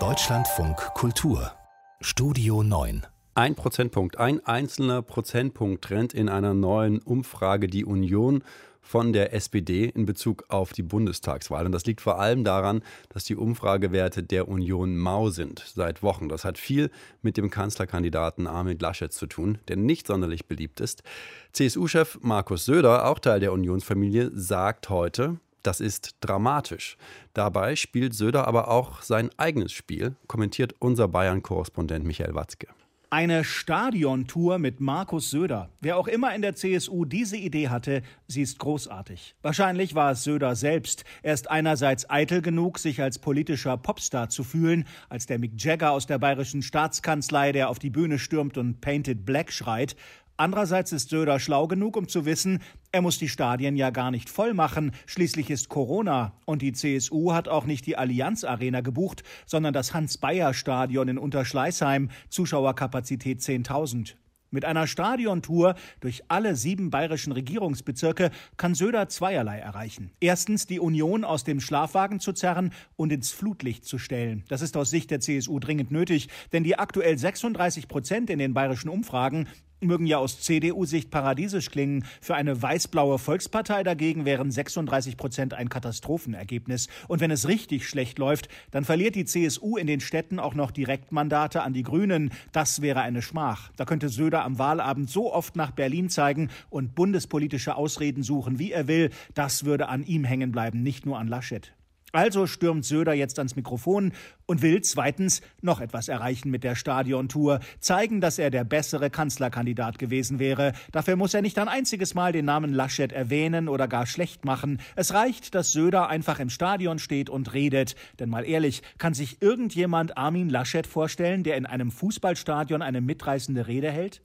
Deutschlandfunk Kultur Studio 9 ein Prozentpunkt, ein einzelner Prozentpunkt trennt in einer neuen Umfrage die Union von der SPD in Bezug auf die Bundestagswahl. Und das liegt vor allem daran, dass die Umfragewerte der Union mau sind seit Wochen. Das hat viel mit dem Kanzlerkandidaten Armin Laschet zu tun, der nicht sonderlich beliebt ist. CSU-Chef Markus Söder, auch Teil der Unionsfamilie, sagt heute, das ist dramatisch. Dabei spielt Söder aber auch sein eigenes Spiel, kommentiert unser Bayern-Korrespondent Michael Watzke. Eine Stadiontour mit Markus Söder. Wer auch immer in der CSU diese Idee hatte, sie ist großartig. Wahrscheinlich war es Söder selbst. Er ist einerseits eitel genug, sich als politischer Popstar zu fühlen, als der Mick Jagger aus der bayerischen Staatskanzlei, der auf die Bühne stürmt und Painted Black schreit. Andererseits ist Söder schlau genug, um zu wissen, er muss die Stadien ja gar nicht voll machen. Schließlich ist Corona. Und die CSU hat auch nicht die Allianz Arena gebucht, sondern das Hans-Bayer-Stadion in Unterschleißheim. Zuschauerkapazität 10.000. Mit einer Stadiontour durch alle sieben bayerischen Regierungsbezirke kann Söder zweierlei erreichen. Erstens die Union aus dem Schlafwagen zu zerren und ins Flutlicht zu stellen. Das ist aus Sicht der CSU dringend nötig, denn die aktuell 36 Prozent in den bayerischen Umfragen mögen ja aus CDU-Sicht paradiesisch klingen. Für eine weiß-blaue Volkspartei dagegen wären 36 Prozent ein Katastrophenergebnis. Und wenn es richtig schlecht läuft, dann verliert die CSU in den Städten auch noch Direktmandate an die Grünen. Das wäre eine Schmach. Da könnte Söder am Wahlabend so oft nach Berlin zeigen und bundespolitische Ausreden suchen, wie er will. Das würde an ihm hängen bleiben, nicht nur an Laschet. Also stürmt Söder jetzt ans Mikrofon und will zweitens noch etwas erreichen mit der Stadiontour, zeigen, dass er der bessere Kanzlerkandidat gewesen wäre. Dafür muss er nicht ein einziges Mal den Namen Laschet erwähnen oder gar schlecht machen. Es reicht, dass Söder einfach im Stadion steht und redet. Denn mal ehrlich, kann sich irgendjemand Armin Laschet vorstellen, der in einem Fußballstadion eine mitreißende Rede hält?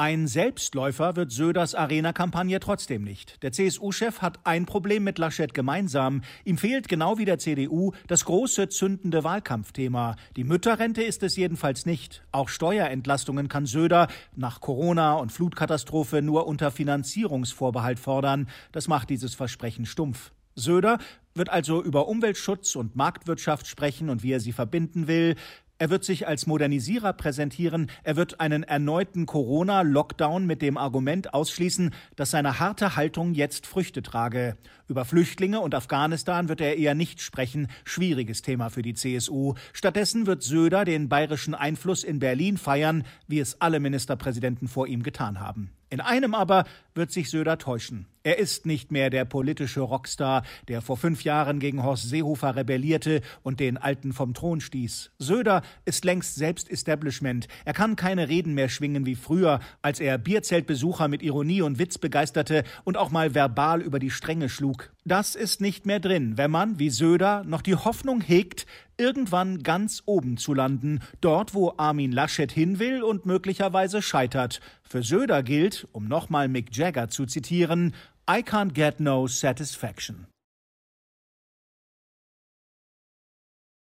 Ein Selbstläufer wird Söders Arena-Kampagne trotzdem nicht. Der CSU-Chef hat ein Problem mit Laschet gemeinsam. Ihm fehlt genau wie der CDU das große zündende Wahlkampfthema. Die Mütterrente ist es jedenfalls nicht. Auch Steuerentlastungen kann Söder nach Corona und Flutkatastrophe nur unter Finanzierungsvorbehalt fordern. Das macht dieses Versprechen stumpf. Söder wird also über Umweltschutz und Marktwirtschaft sprechen und wie er sie verbinden will. Er wird sich als Modernisierer präsentieren, er wird einen erneuten Corona-Lockdown mit dem Argument ausschließen, dass seine harte Haltung jetzt Früchte trage. Über Flüchtlinge und Afghanistan wird er eher nicht sprechen, schwieriges Thema für die CSU. Stattdessen wird Söder den bayerischen Einfluss in Berlin feiern, wie es alle Ministerpräsidenten vor ihm getan haben. In einem aber wird sich Söder täuschen. Er ist nicht mehr der politische Rockstar, der vor fünf Jahren gegen Horst Seehofer rebellierte und den Alten vom Thron stieß. Söder ist längst selbst Establishment. Er kann keine Reden mehr schwingen wie früher, als er Bierzeltbesucher mit Ironie und Witz begeisterte und auch mal verbal über die Stränge schlug. Das ist nicht mehr drin, wenn man, wie Söder, noch die Hoffnung hegt, irgendwann ganz oben zu landen, dort wo Armin Laschet hin will und möglicherweise scheitert. Für Söder gilt, um nochmal Mick Jagger zu zitieren, I can't get no satisfaction.